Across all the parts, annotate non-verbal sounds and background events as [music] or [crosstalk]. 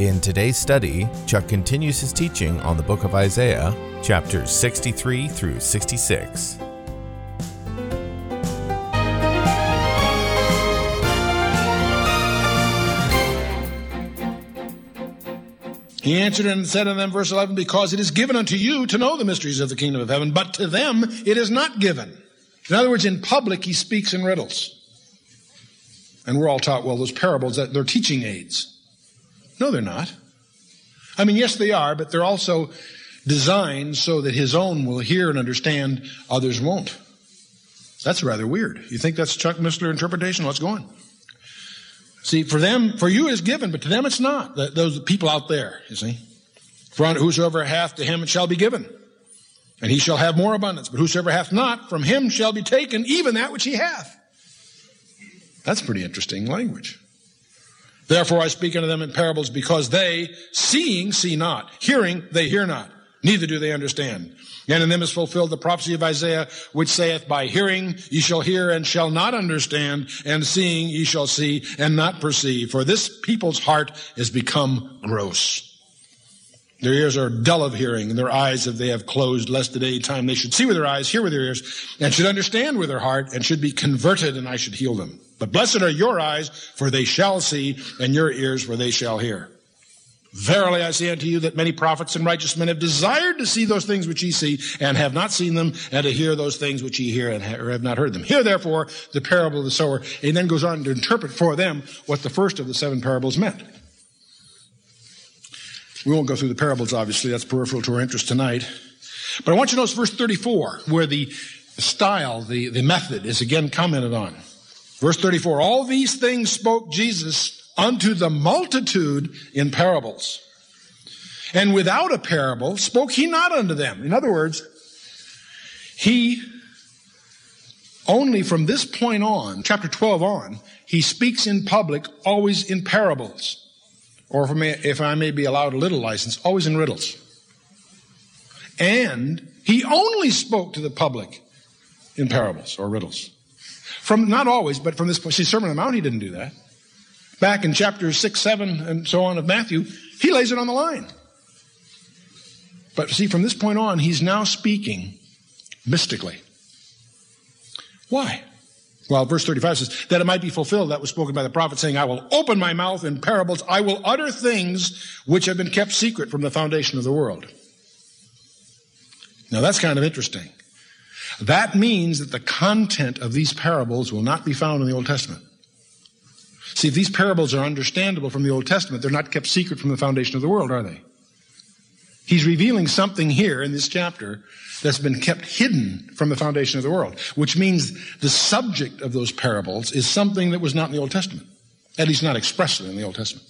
In today's study, Chuck continues his teaching on the book of Isaiah, chapters 63 through 66. He answered and said unto them, verse 11, Because it is given unto you to know the mysteries of the kingdom of heaven, but to them it is not given. In other words, in public, he speaks in riddles. And we're all taught, well, those parables, that they're teaching aids. No, they're not. I mean, yes, they are, but they're also designed so that his own will hear and understand, others won't. That's rather weird. You think that's Chuck Missler interpretation? Let's go on. See, for them, for you is given, but to them it's not. Those people out there, you see. For whosoever hath to him it shall be given. And he shall have more abundance. But whosoever hath not, from him shall be taken even that which he hath. That's pretty interesting language. Therefore I speak unto them in parables because they, seeing, see not. Hearing, they hear not. Neither do they understand. And in them is fulfilled the prophecy of Isaiah, which saith, By hearing ye shall hear and shall not understand, and seeing ye shall see and not perceive. For this people's heart is become gross. Their ears are dull of hearing, and their eyes have they have closed, lest at any time they should see with their eyes, hear with their ears, and should understand with their heart, and should be converted, and I should heal them. But blessed are your eyes, for they shall see, and your ears, for they shall hear. Verily I say unto you that many prophets and righteous men have desired to see those things which ye see, and have not seen them, and to hear those things which ye hear, and have not heard them. Hear therefore the parable of the sower, and then goes on to interpret for them what the first of the seven parables meant. We won't go through the parables, obviously, that's peripheral to our interest tonight. But I want you to notice verse 34, where the style, the, the method is again commented on. Verse 34, all these things spoke Jesus unto the multitude in parables. And without a parable spoke he not unto them. In other words, he only from this point on, chapter 12 on, he speaks in public always in parables. Or if I may, if I may be allowed a little license, always in riddles. And he only spoke to the public in parables or riddles. From, not always, but from this point, see, Sermon on the Mount, he didn't do that back in chapters 6, 7, and so on of Matthew, he lays it on the line. But see, from this point on, he's now speaking mystically. Why? Well, verse 35 says, that it might be fulfilled that was spoken by the prophet saying, I will open my mouth in parables. I will utter things which have been kept secret from the foundation of the world. Now that's kind of interesting. That means that the content of these parables will not be found in the Old Testament. See, if these parables are understandable from the Old Testament, they're not kept secret from the foundation of the world, are they? He's revealing something here in this chapter that's been kept hidden from the foundation of the world, which means the subject of those parables is something that was not in the Old Testament, at least not expressly in the Old Testament.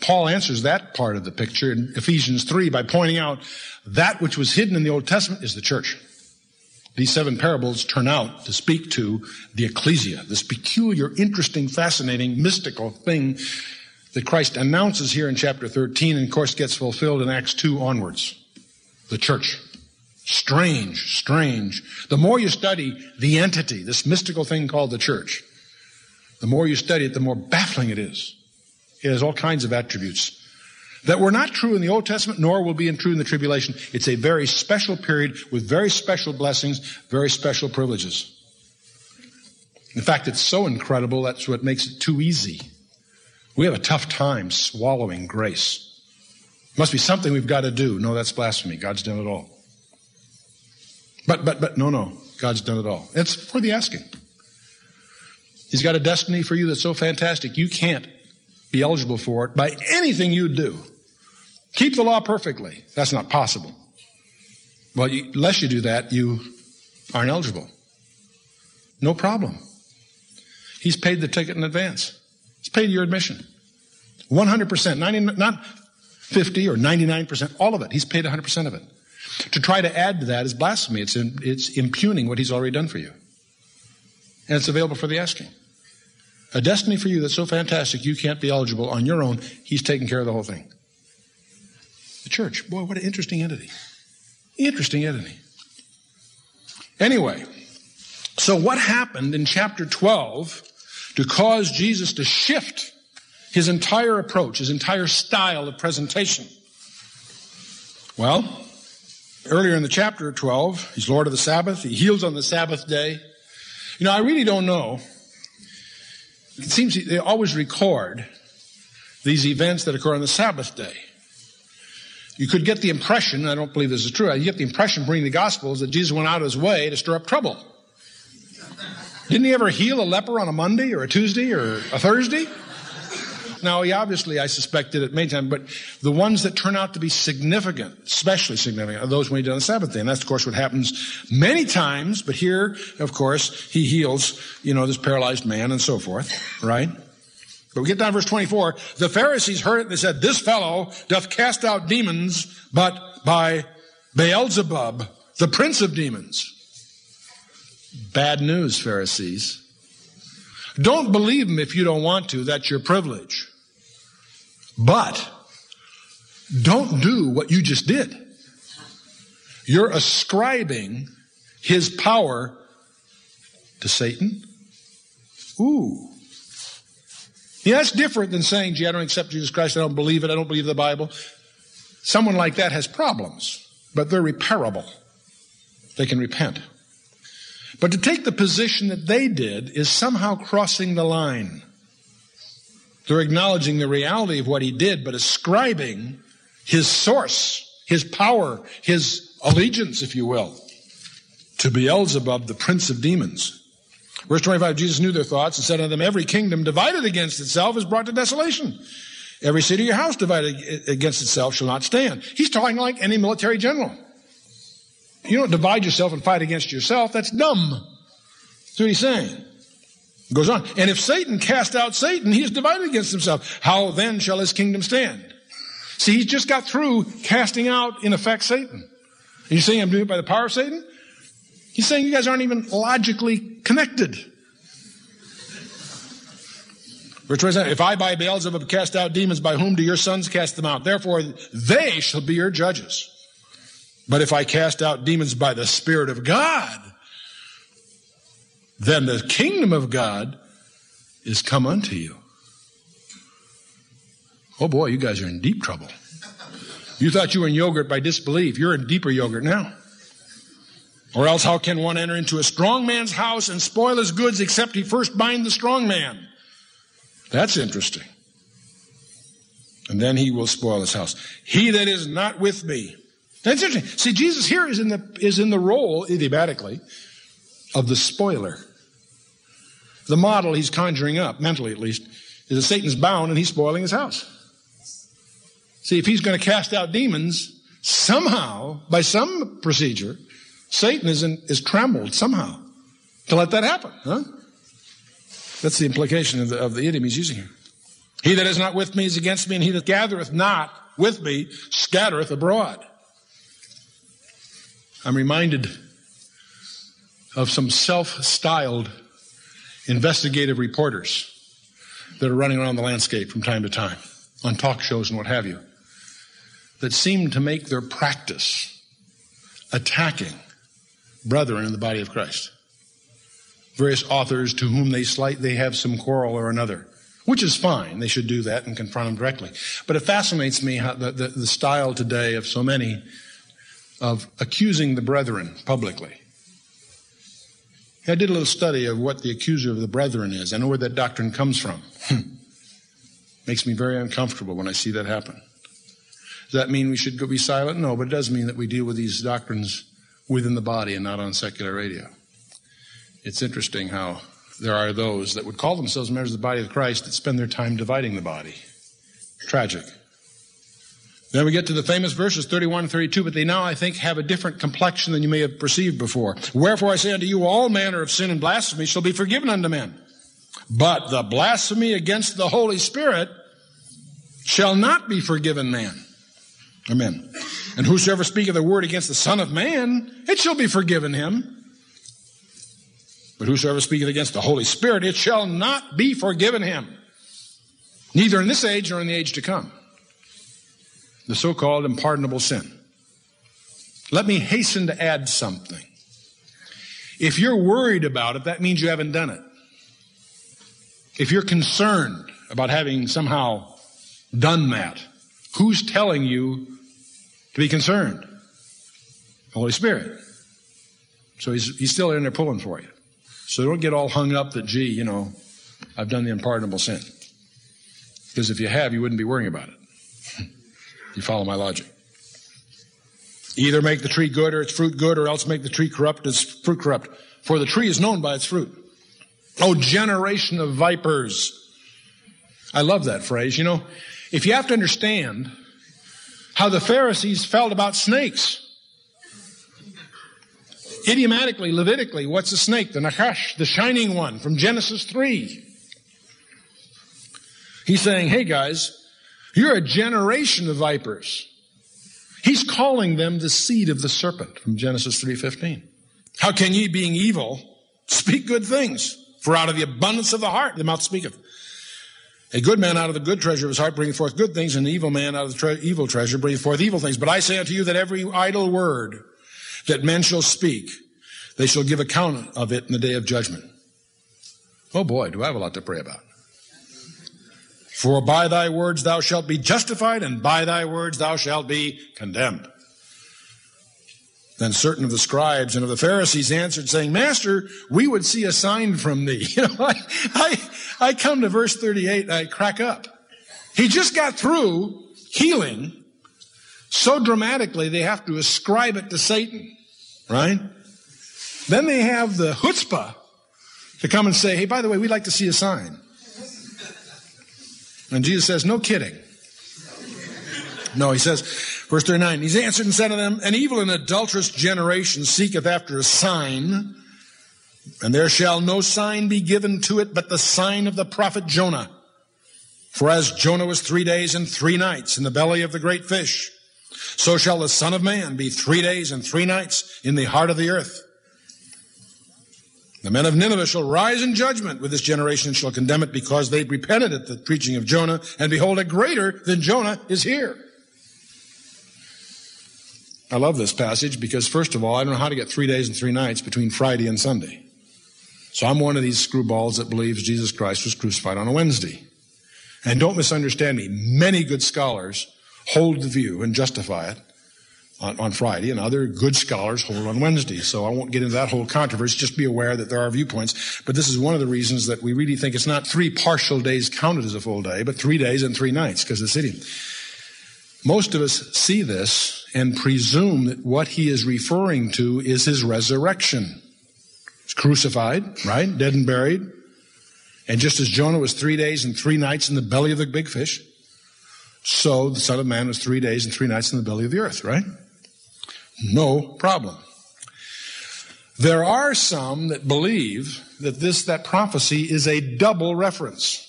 Paul answers that part of the picture in Ephesians 3 by pointing out that which was hidden in the Old Testament is the church. These seven parables turn out to speak to the ecclesia, this peculiar, interesting, fascinating, mystical thing that Christ announces here in chapter 13 and of course gets fulfilled in Acts 2 onwards. The church. Strange, strange. The more you study the entity, this mystical thing called the church, the more you study it, the more baffling it is. It has all kinds of attributes that were not true in the Old Testament, nor will be true in the tribulation. It's a very special period with very special blessings, very special privileges. In fact, it's so incredible, that's what makes it too easy. We have a tough time swallowing grace. It Must be something we've got to do. No, that's blasphemy. God's done it all. But, but, but, no, no. God's done it all. It's for the asking. He's got a destiny for you that's so fantastic, you can't be eligible for it by anything you do. Keep the law perfectly. That's not possible. Well, you, unless you do that, you aren't eligible. No problem. He's paid the ticket in advance. He's paid your admission. 100%, 90, not 50 or 99%, all of it. He's paid 100% of it. To try to add to that is blasphemy. It's, in, it's impugning what he's already done for you. And it's available for the asking. A destiny for you that's so fantastic you can't be eligible on your own. He's taking care of the whole thing. The church, boy, what an interesting entity. Interesting entity. Anyway, so what happened in chapter 12 to cause Jesus to shift his entire approach, his entire style of presentation? Well, earlier in the chapter 12, he's Lord of the Sabbath. He heals on the Sabbath day. You know, I really don't know. It seems they always record these events that occur on the Sabbath day. You could get the impression, I don't believe this is true, you get the impression from reading the Gospels that Jesus went out of his way to stir up trouble. Didn't he ever heal a leper on a Monday or a Tuesday or a Thursday? Now, he obviously, I suspected it many times, but the ones that turn out to be significant, especially significant, are those when he did on the Sabbath day. And that's, of course, what happens many times, but here, of course, he heals, you know, this paralyzed man and so forth, right? But we get down to verse 24. The Pharisees heard it and they said, This fellow doth cast out demons, but by Beelzebub, the prince of demons. Bad news, Pharisees. Don't believe him if you don't want to. That's your privilege. But don't do what you just did. You're ascribing his power to Satan. Ooh. Yeah, that's different than saying, gee, I don't accept Jesus Christ. I don't believe it. I don't believe the Bible. Someone like that has problems, but they're repairable. They can repent. But to take the position that they did is somehow crossing the line. They're acknowledging the reality of what he did, but ascribing his source, his power, his allegiance, if you will, to Beelzebub, the prince of demons. Verse 25, Jesus knew their thoughts and said unto them, Every kingdom divided against itself is brought to desolation. Every city or house divided against itself shall not stand. He's talking like any military general. You don't divide yourself and fight against yourself. That's dumb. That's what he's saying. goes on. And if Satan cast out Satan, he is divided against himself. How then shall his kingdom stand? See, he's just got through casting out, in effect, Satan. Are you saying I'm doing it by the power of Satan? He's saying you guys aren't even logically connected. Verse 27, if I by Beelzebub cast out demons, by whom do your sons cast them out? Therefore, they shall be your judges. But if I cast out demons by the Spirit of God, then the kingdom of God is come unto you. Oh boy, you guys are in deep trouble. You thought you were in yogurt by disbelief. You're in deeper yogurt now. Or else how can one enter into a strong man's house and spoil his goods except he first bind the strong man? That's interesting. And then he will spoil his house. He that is not with me. That's interesting. See, Jesus here is in the, is in the role, idiomatically, of the spoiler. The model he's conjuring up, mentally at least, is that Satan's bound and he's spoiling his house. See, if he's going to cast out demons, somehow, by some procedure, Satan is, in, is trembled somehow to let that happen. Huh? That's the implication of the, of the idiom he's using here. He that is not with me is against me, and he that gathereth not with me scattereth abroad. I'm reminded of some self styled investigative reporters that are running around the landscape from time to time on talk shows and what have you that seem to make their practice attacking brethren in the body of Christ. Various authors to whom they slight, they have some quarrel or another, which is fine. They should do that and confront them directly. But it fascinates me how the, the, the style today of so many of accusing the brethren publicly. I did a little study of what the accuser of the brethren is. I know where that doctrine comes from. Hmm. Makes me very uncomfortable when I see that happen. Does that mean we should go be silent? No, but it does mean that we deal with these doctrines within the body and not on secular radio. It's interesting how there are those that would call themselves members of the body of Christ that spend their time dividing the body. Tragic. Then we get to the famous verses 31 and 32, but they now, I think, have a different complexion than you may have perceived before. Wherefore I say unto you, all manner of sin and blasphemy shall be forgiven unto men. But the blasphemy against the Holy Spirit shall not be forgiven man. Amen. And whosoever speaketh a word against the Son of Man, it shall be forgiven him. But whosoever speaketh against the Holy Spirit, it shall not be forgiven him. Neither in this age nor in the age to come. The so called unpardonable sin. Let me hasten to add something. If you're worried about it, that means you haven't done it. If you're concerned about having somehow done that, who's telling you to be concerned? The Holy Spirit. So he's, he's still in there pulling for you. So don't get all hung up that, gee, you know, I've done the unpardonable sin. Because if you have, you wouldn't be worrying about it. You follow my logic. Either make the tree good or its fruit good, or else make the tree corrupt its fruit corrupt. For the tree is known by its fruit. Oh, generation of vipers. I love that phrase. You know, if you have to understand how the Pharisees felt about snakes, idiomatically, Levitically, what's a snake? The Nachash, the shining one from Genesis 3. He's saying, hey guys, you're a generation of vipers. He's calling them the seed of the serpent from Genesis 3:15. How can ye being evil speak good things? For out of the abundance of the heart the mouth speaketh. A good man out of the good treasure of his heart bringeth forth good things, and an evil man out of the tre- evil treasure bringeth forth evil things. But I say unto you that every idle word that men shall speak, they shall give account of it in the day of judgment. Oh boy, do I have a lot to pray about. For by thy words thou shalt be justified, and by thy words thou shalt be condemned. Then certain of the scribes and of the Pharisees answered, saying, Master, we would see a sign from thee. [laughs] You know, I, I, I come to verse 38 and I crack up. He just got through healing so dramatically they have to ascribe it to Satan, right? Then they have the chutzpah to come and say, hey, by the way, we'd like to see a sign. And Jesus says, No kidding. No, he says, verse 39, He's answered and said to them, An evil and adulterous generation seeketh after a sign, and there shall no sign be given to it but the sign of the prophet Jonah. For as Jonah was three days and three nights in the belly of the great fish, so shall the Son of Man be three days and three nights in the heart of the earth. The men of Nineveh shall rise in judgment with this generation and shall condemn it because they repented at the preaching of Jonah, and behold, a greater than Jonah is here. I love this passage because, first of all, I don't know how to get three days and three nights between Friday and Sunday. So I'm one of these screwballs that believes Jesus Christ was crucified on a Wednesday. And don't misunderstand me. Many good scholars hold the view and justify it on, on Friday, and other good scholars hold on Wednesday. So I won't get into that whole controversy. Just be aware that there are viewpoints. But this is one of the reasons that we really think it's not three partial days counted as a full day, but three days and three nights because it's idiom. Most of us see this and presume that what he is referring to is his resurrection. He's crucified, right? Dead and buried. And just as Jonah was three days and three nights in the belly of the big fish, so the Son of Man was three days and three nights in the belly of the earth, right? No problem. There are some that believe that this, that prophecy is a double reference.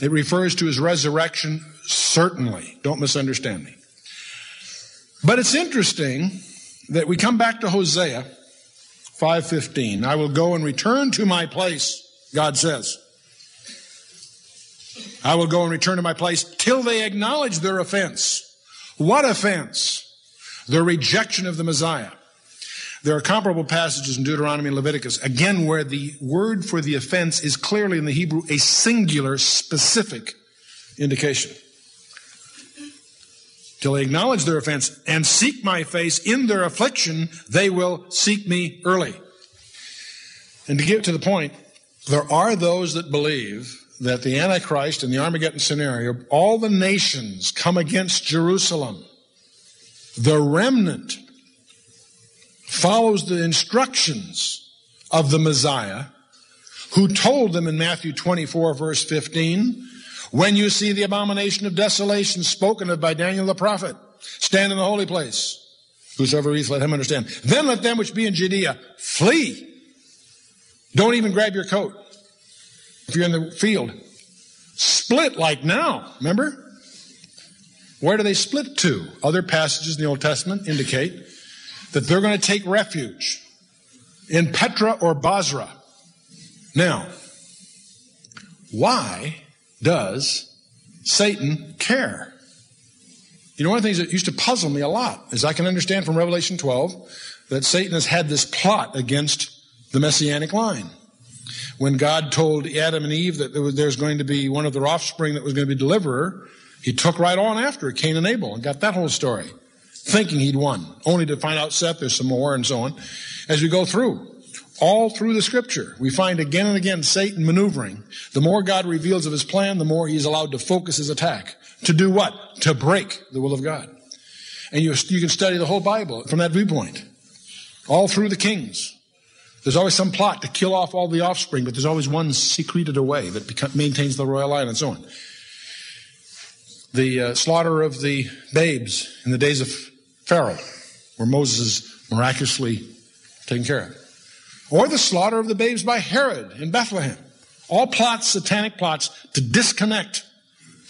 It refers to his resurrection, certainly. Don't misunderstand me. But it's interesting that we come back to Hosea 5:15. I will go and return to my place, God says. I will go and return to my place till they acknowledge their offense. What offense? Their rejection of the Messiah. There are comparable passages in Deuteronomy and Leviticus, again, where the word for the offense is clearly in the Hebrew a singular, specific indication. Till they acknowledge their offense and seek my face in their affliction, they will seek me early. And to get to the point, there are those that believe that the Antichrist and the Armageddon scenario, all the nations come against Jerusalem the remnant follows the instructions of the Messiah who told them in Matthew 24 verse 15, when you see the abomination of desolation spoken of by Daniel the prophet, stand in the holy place. Whosoever reads, let him understand. Then let them which be in Judea flee. Don't even grab your coat. If you're in the field, split like now, remember? Where do they split to? Other passages in the Old Testament indicate that they're going to take refuge in Petra or Bozrah. Now, why does Satan care? You know, one of the things that used to puzzle me a lot is I can understand from Revelation 12 that Satan has had this plot against the messianic line. When God told Adam and Eve that there was, there's going to be one of their offspring that was going to be deliverer, he took right on after Cain and Abel and got that whole story, thinking he'd won, only to find out Seth, there's some more, and so on. As we go through, all through the scripture, we find again and again Satan maneuvering. The more God reveals of his plan, the more he's allowed to focus his attack. To do what? To break the will of God. And you, you can study the whole Bible from that viewpoint. All through the kings. There's always some plot to kill off all the offspring, but there's always one secreted away that maintains the royal line and so on. The uh, slaughter of the babes in the days of Pharaoh, where Moses miraculously taken care of. Or the slaughter of the babes by Herod in Bethlehem. All plots, satanic plots, to disconnect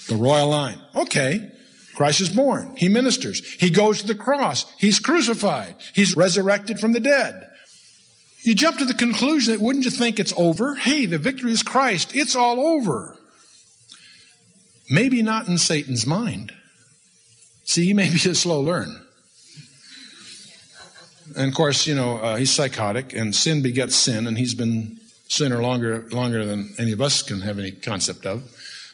the royal line. Okay, Christ is born. He ministers. He goes to the cross. He's crucified. He's resurrected from the dead. You jump to the conclusion that wouldn't you think it's over? Hey, the victory is Christ. It's all over. Maybe not in Satan's mind. See, he may be a slow learn. And of course, you know, uh, he's psychotic, and sin begets sin, and he's been sinner longer longer than any of us can have any concept of.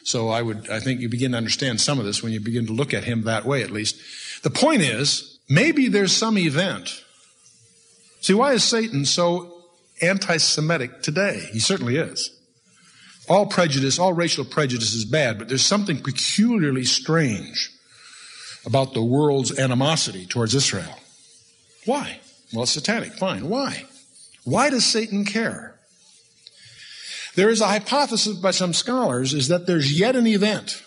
So I would, I think you begin to understand some of this when you begin to look at him that way, at least. The point is, maybe there's some event See, why is Satan so anti Semitic today? He certainly is. All prejudice, all racial prejudice is bad, but there's something peculiarly strange about the world's animosity towards Israel. Why? Well, it's satanic. Fine. Why? Why does Satan care? There is a hypothesis by some scholars is that there's yet an event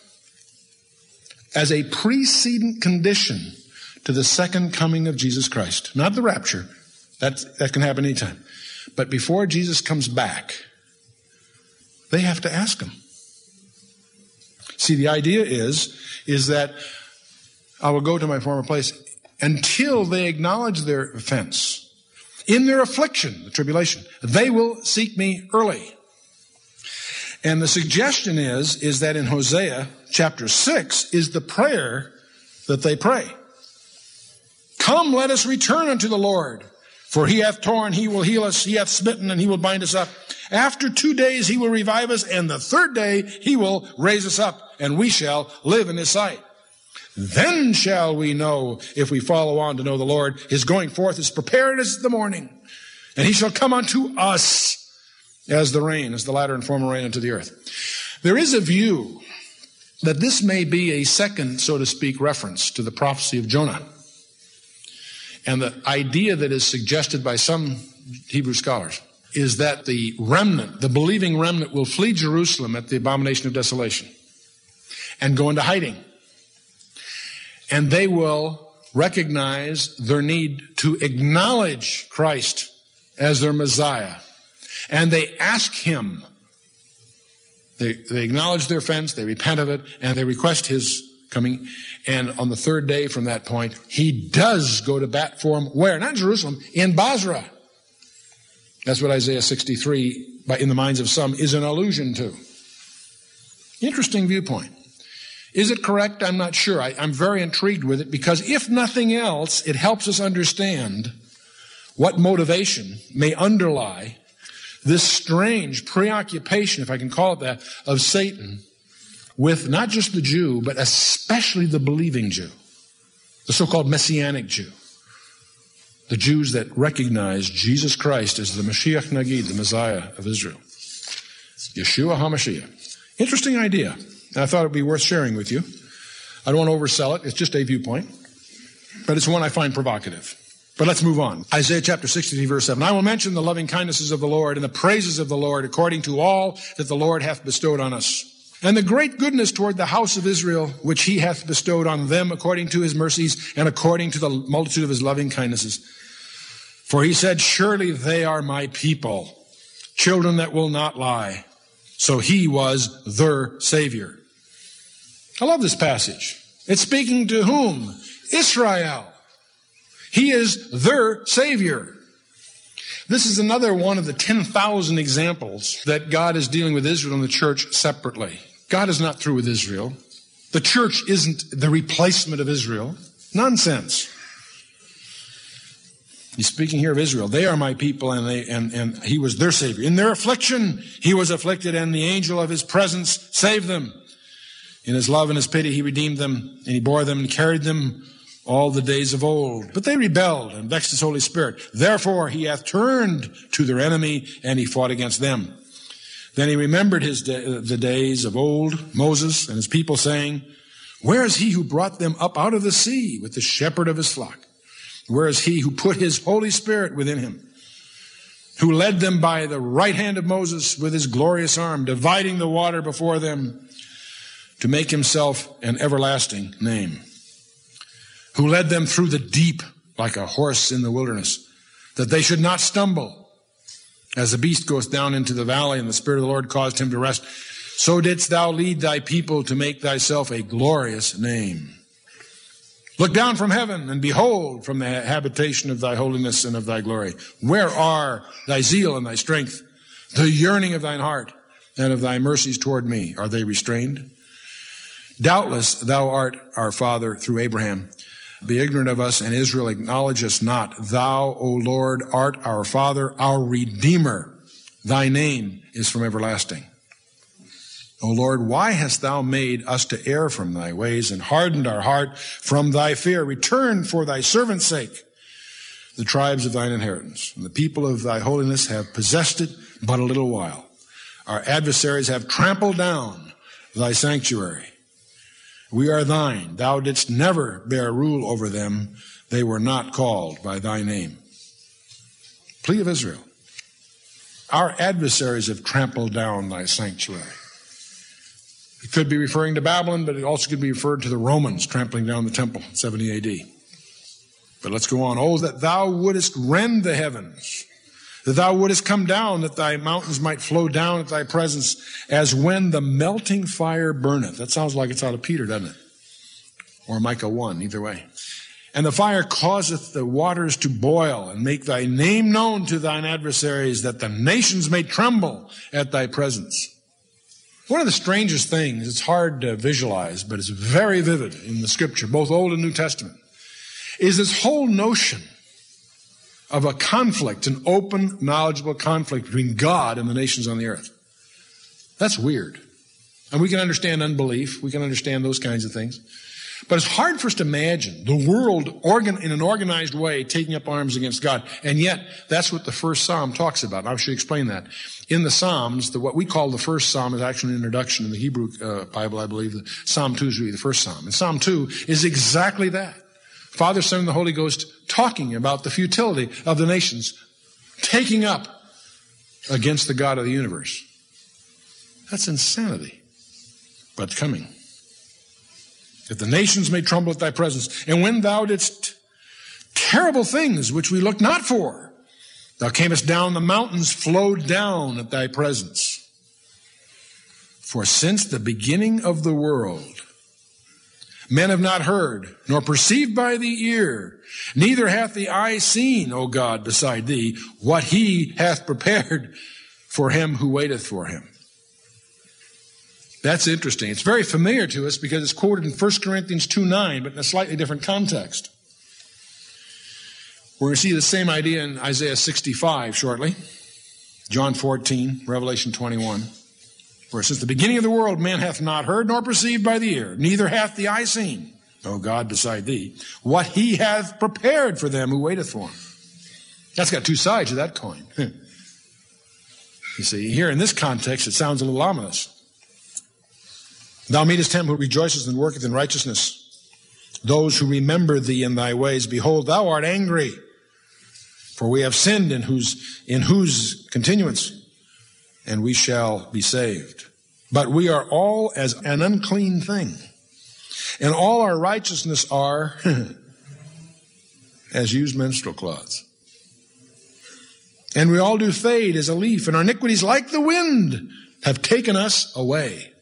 as a precedent condition to the second coming of Jesus Christ. Not the rapture, that, that can happen anytime. But before Jesus comes back, they have to ask him. See, the idea is, is that I will go to my former place until they acknowledge their offense. In their affliction, the tribulation, they will seek me early. And the suggestion is, is that in Hosea chapter 6 is the prayer that they pray. Come, let us return unto the Lord. For he hath torn, he will heal us. He hath smitten, and he will bind us up. After two days, he will revive us, and the third day, he will raise us up, and we shall live in his sight. Then shall we know if we follow on to know the Lord. His going forth is prepared as the morning, and he shall come unto us as the rain, as the latter and former rain unto the earth. There is a view that this may be a second, so to speak, reference to the prophecy of Jonah. And the idea that is suggested by some Hebrew scholars is that the remnant, the believing remnant, will flee Jerusalem at the abomination of desolation and go into hiding. And they will recognize their need to acknowledge Christ as their Messiah. And they ask Him. They, they acknowledge their offense, they repent of it, and they request His coming. And on the third day from that point, he does go to bat for him. Where? Not Jerusalem, in Bozrah. That's what Isaiah 63, in the minds of some, is an allusion to. Interesting viewpoint. Is it correct? I'm not sure. I, am very intrigued with it because if nothing else, it helps us understand what motivation may underlie this strange preoccupation, if I can call it that, of Satan with not just the Jew, but especially the believing Jew, the so called Messianic Jew, the Jews that recognize Jesus Christ as the Mashiach Nagid, the Messiah of Israel. Yeshua HaMashiach. Interesting idea. I thought it would be worth sharing with you. I don't want to oversell it. It's just a viewpoint, but it's one I find provocative. But let's move on. Isaiah chapter 63 verse 7. I will mention the loving kindnesses of the Lord and the praises of the Lord according to all that the Lord hath bestowed on us and the great goodness toward the house of Israel, which he hath bestowed on them according to his mercies and according to the multitude of his loving kindnesses. For he said, Surely they are my people, children that will not lie. So he was their Savior. I love this passage. It's speaking to whom? Israel. He is their Savior. This is another one of the 10,000 examples that God is dealing with Israel and the church separately. God is not through with Israel. The church isn't the replacement of Israel. Nonsense. He's speaking here of Israel. They are my people, and, they, and, and he was their Savior. In their affliction, he was afflicted, and the angel of his presence saved them. In his love and his pity, he redeemed them, and he bore them and carried them all the days of old. But they rebelled and vexed his Holy Spirit. Therefore, he hath turned to their enemy, and he fought against them. Then he remembered his da- the days of old, Moses and his people, saying, Where is he who brought them up out of the sea with the shepherd of his flock? Where is he who put his Holy Spirit within him? Who led them by the right hand of Moses with his glorious arm, dividing the water before them to make himself an everlasting name. Who led them through the deep like a horse in the wilderness, that they should not stumble. As the beast goeth down into the valley and the Spirit of the Lord caused him to rest, so didst thou lead thy people to make thyself a glorious name. Look down from heaven and behold from the habitation of thy holiness and of thy glory. Where are thy zeal and thy strength, the yearning of thine heart and of thy mercies toward me? Are they restrained? Doubtless thou art our father through Abraham. Be ignorant of us and Israel acknowledge us not. Thou, O Lord, art our father, our redeemer. Thy name is from everlasting. O Lord, why hast thou made us to err from thy ways and hardened our heart from thy fear? Return for thy servant's sake the tribes of thine inheritance. And the people of thy holiness have possessed it but a little while. Our adversaries have trampled down thy sanctuary. We are thine. Thou didst never bear rule over them. They were not called by thy name. Plea of Israel. Our adversaries have trampled down thy sanctuary. It could be referring to Babylon, but it also could be referred to the Romans trampling down the temple, 70 AD. But let's go on. Oh, that thou wouldest rend the heavens, that thou wouldest come down, that thy mountains might flow down at thy presence, as when the melting fire burneth. That sounds like it's out of Peter, doesn't it? Or Micah 1, either way. And the fire causeth the waters to boil, and make thy name known to thine adversaries, that the nations may tremble at thy presence. One of the strangest things, it's hard to visualize, but it's very vivid in the scripture, both Old and New Testament, is this whole notion of a conflict, an open, knowledgeable conflict between God and the nations on the earth. That's weird. And we can understand unbelief. We can understand those kinds of things. But it's hard for us to imagine the world organ, in an organized way taking up arms against God. And yet, that's what the first Psalm talks about. And I should explain that. In the Psalms, the, what we call the first Psalm is actually an introduction in the Hebrew uh, Bible, I believe. Psalm 2 is really the first Psalm. And Psalm 2 is exactly that. Father, Son, and the Holy Ghost talking about the futility of the nations taking up against the God of the universe. That's insanity. But coming that the nations may tremble at thy presence. And when thou didst terrible things which we looked not for, thou camest down, the mountains flowed down at thy presence. For since the beginning of the world, men have not heard, nor perceived by the ear, neither hath the eye seen, O God, beside thee, what he hath prepared for him who waiteth for him. That's interesting. It's very familiar to us because it's quoted in 1 Corinthians 2 9, but in a slightly different context. We're going to see the same idea in Isaiah 65 shortly, John 14, Revelation 21. For since the beginning of the world, man hath not heard nor perceived by the ear, neither hath the eye seen, O God beside thee, what he hath prepared for them who waiteth for him. That's got two sides of that coin. [laughs] you see, here in this context, it sounds a little ominous. Thou meetest him who rejoices and worketh in righteousness. Those who remember thee in thy ways, behold, thou art angry. For we have sinned in whose, in whose continuance, and we shall be saved. But we are all as an unclean thing. And all our righteousness are [laughs] as used menstrual cloths. And we all do fade as a leaf, and our iniquities, like the wind, have taken us away.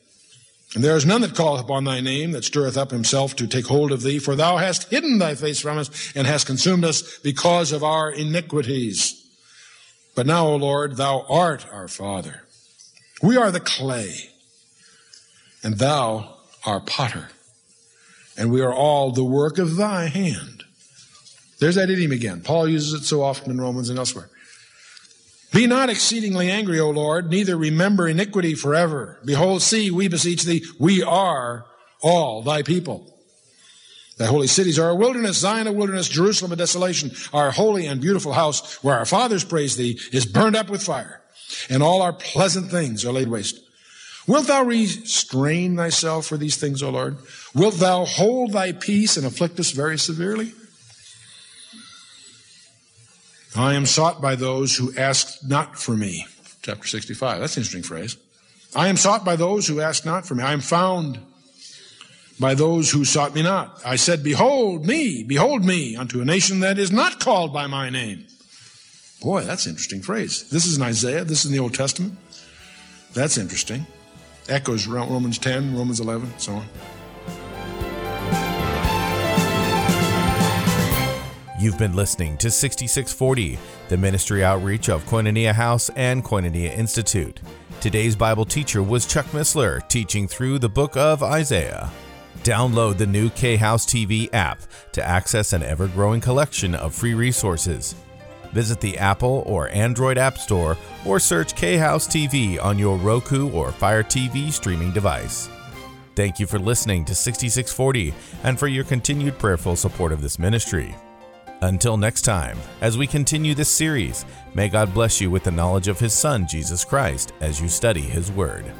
And there is none that calleth upon thy name that stirreth up himself to take hold of thee, for thou hast hidden thy face from us and hast consumed us because of our iniquities. But now, O Lord, thou art our Father. We are the clay, and thou our potter, and we are all the work of thy hand. There's that idiom again. Paul uses it so often in Romans and elsewhere. Be not exceedingly angry, O Lord, neither remember iniquity forever. Behold, see, we beseech thee, we are all thy people. Thy holy cities are a wilderness, Zion a wilderness, Jerusalem a desolation. Our holy and beautiful house, where our fathers praise thee, is burned up with fire, and all our pleasant things are laid waste. Wilt thou restrain thyself for these things, O Lord? Wilt thou hold thy peace and afflict us very severely? I am sought by those who ask not for me. Chapter 65. That's an interesting phrase. I am sought by those who ask not for me. I am found by those who sought me not. I said, Behold me, behold me, unto a nation that is not called by my name. Boy, that's an interesting phrase. This is in Isaiah, this is in the Old Testament. That's interesting. Echoes Romans 10, Romans 11, so on. You've been listening to 6640, the ministry outreach of Koinonia House and Koinonia Institute. Today's Bible teacher was Chuck Missler, teaching through the book of Isaiah. Download the new K House TV app to access an ever growing collection of free resources. Visit the Apple or Android App Store or search K House TV on your Roku or Fire TV streaming device. Thank you for listening to 6640 and for your continued prayerful support of this ministry. Until next time, as we continue this series, may God bless you with the knowledge of His Son, Jesus Christ, as you study His Word.